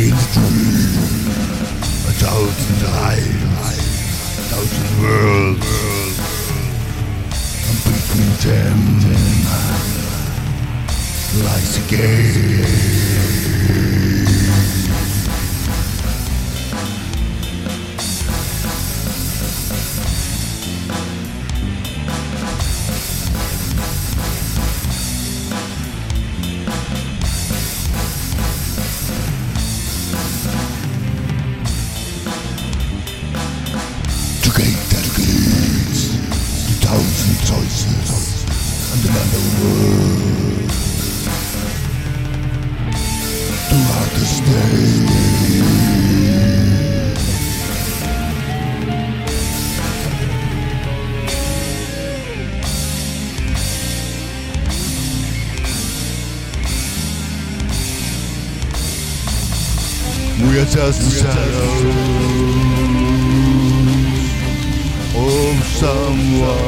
a thousand lives, a thousand worlds, and between them lies a game. Choices, and the man of world. To day. We are just the shadows of someone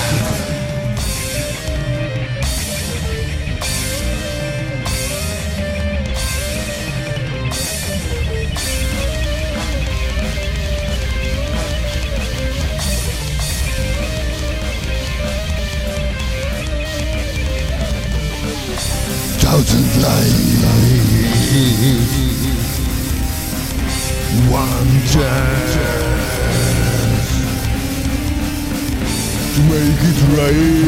one chance to make it right.